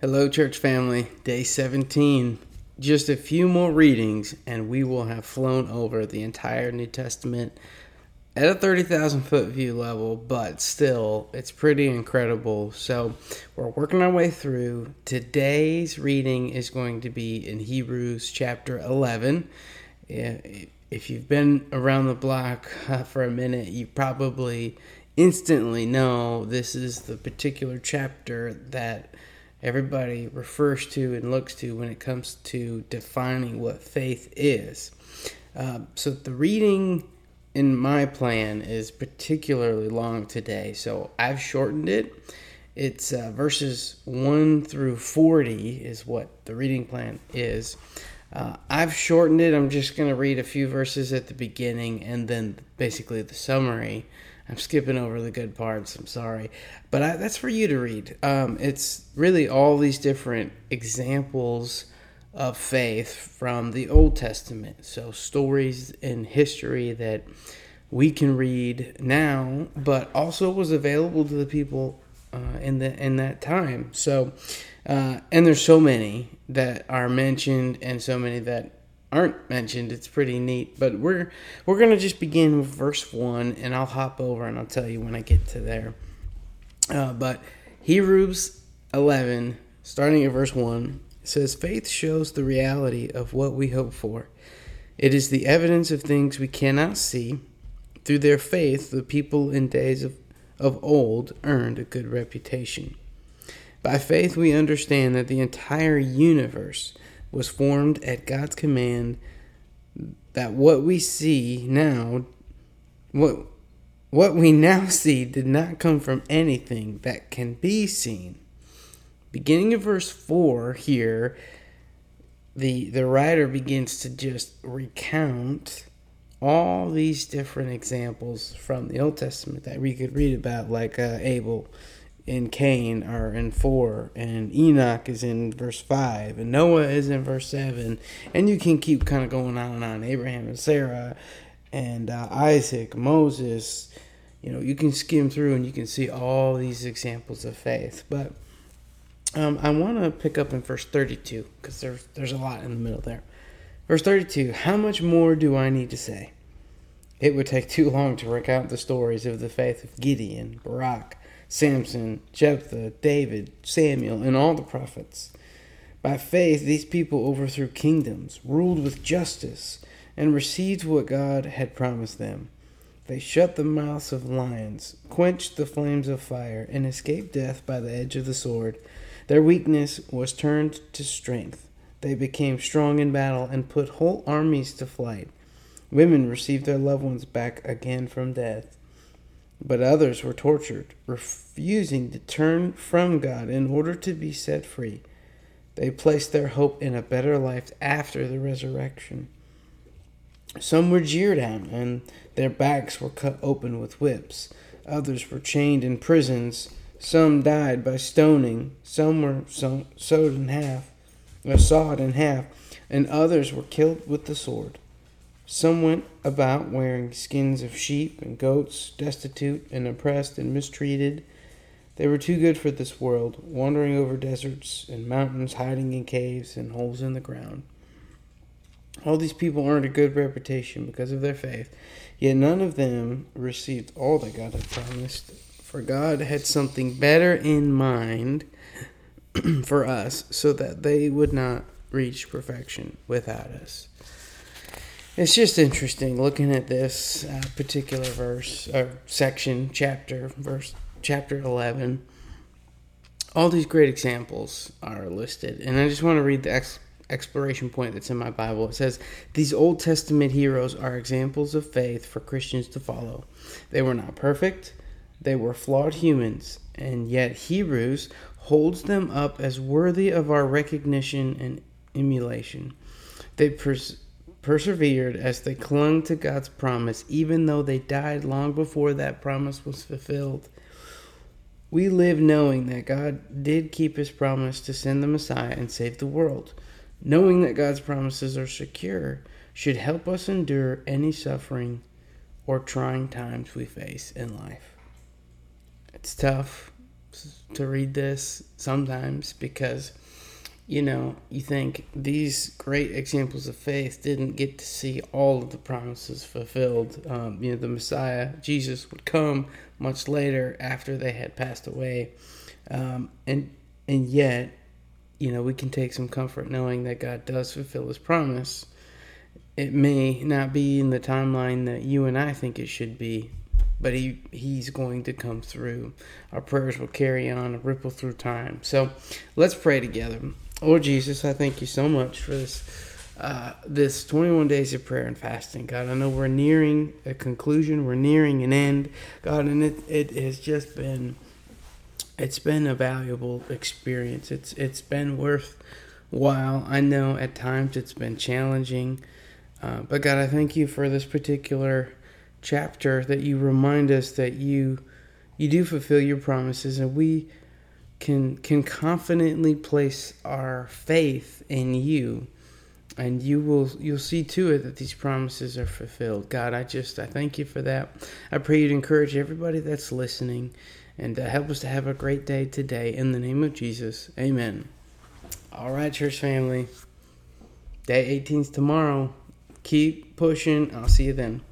Hello, church family. Day 17. Just a few more readings, and we will have flown over the entire New Testament at a 30,000 foot view level, but still, it's pretty incredible. So, we're working our way through. Today's reading is going to be in Hebrews chapter 11. If you've been around the block uh, for a minute, you probably instantly know this is the particular chapter that everybody refers to and looks to when it comes to defining what faith is. Uh, so the reading in my plan is particularly long today, so I've shortened it. It's uh, verses 1 through 40 is what the reading plan is. Uh, I've shortened it. I'm just going to read a few verses at the beginning and then basically the summary. I'm skipping over the good parts. I'm sorry, but I, that's for you to read. Um, it's really all these different examples of faith from the Old Testament. So stories in history that we can read now, but also was available to the people uh, in the in that time. So, uh, and there's so many that are mentioned, and so many that aren't mentioned. It's pretty neat. But we're we're gonna just begin with verse one, and I'll hop over and I'll tell you when I get to there. Uh, but Hebrews eleven, starting at verse one, says, "Faith shows the reality of what we hope for. It is the evidence of things we cannot see." Through their faith, the people in days of, of old earned a good reputation. By faith, we understand that the entire universe was formed at God's command that what we see now what what we now see did not come from anything that can be seen. Beginning of verse 4 here the the writer begins to just recount all these different examples from the Old Testament that we could read about like uh, Abel in Cain are in 4, and Enoch is in verse 5, and Noah is in verse 7, and you can keep kind of going on and on. Abraham and Sarah, and uh, Isaac, Moses, you know, you can skim through and you can see all these examples of faith. But um, I want to pick up in verse 32 because there's, there's a lot in the middle there. Verse 32 How much more do I need to say? It would take too long to recount the stories of the faith of Gideon, Barak, Samson, Jephthah, David, Samuel, and all the prophets. By faith, these people overthrew kingdoms, ruled with justice, and received what God had promised them. They shut the mouths of lions, quenched the flames of fire, and escaped death by the edge of the sword. Their weakness was turned to strength. They became strong in battle and put whole armies to flight. Women received their loved ones back again from death. But others were tortured, refusing to turn from God in order to be set free. They placed their hope in a better life after the resurrection. Some were jeered at, and their backs were cut open with whips. Others were chained in prisons. Some died by stoning. Some were sewed in half, or sawed in half, and others were killed with the sword. Some went about wearing skins of sheep and goats, destitute and oppressed and mistreated. They were too good for this world, wandering over deserts and mountains, hiding in caves and holes in the ground. All these people earned a good reputation because of their faith, yet none of them received all that God had promised. For God had something better in mind for us, so that they would not reach perfection without us it's just interesting looking at this uh, particular verse or section, chapter, verse, chapter 11. All these great examples are listed, and I just want to read the ex- exploration point that's in my Bible. It says, These Old Testament heroes are examples of faith for Christians to follow. They were not perfect, they were flawed humans, and yet Hebrews holds them up as worthy of our recognition and emulation. They pers- persevered as they clung to God's promise, even though they died long before that promise was fulfilled. We live knowing that God did keep his promise to send the Messiah and save the world. Knowing that God's promises are secure should help us endure any suffering or trying times we face in life. It's tough, to read this sometimes because you know, you think these great examples of faith didn't get to see all of the promises fulfilled. Um, you know, the Messiah, Jesus, would come much later after they had passed away, um, and and yet, you know, we can take some comfort knowing that God does fulfill His promise. It may not be in the timeline that you and I think it should be, but he he's going to come through. Our prayers will carry on, ripple through time. So, let's pray together. Lord Jesus, I thank you so much for this uh, this 21 days of prayer and fasting, God. I know we're nearing a conclusion, we're nearing an end, God, and it, it has just been it's been a valuable experience. It's it's been worthwhile. I know at times it's been challenging, uh, but God, I thank you for this particular chapter that you remind us that you you do fulfill your promises, and we can can confidently place our faith in you and you will you'll see to it that these promises are fulfilled. God i just i thank you for that. I pray you'd encourage everybody that's listening and uh, help us to have a great day today. In the name of jesus amen. All right church family. Day 18's tomorrow. Keep pushing. I'll see you then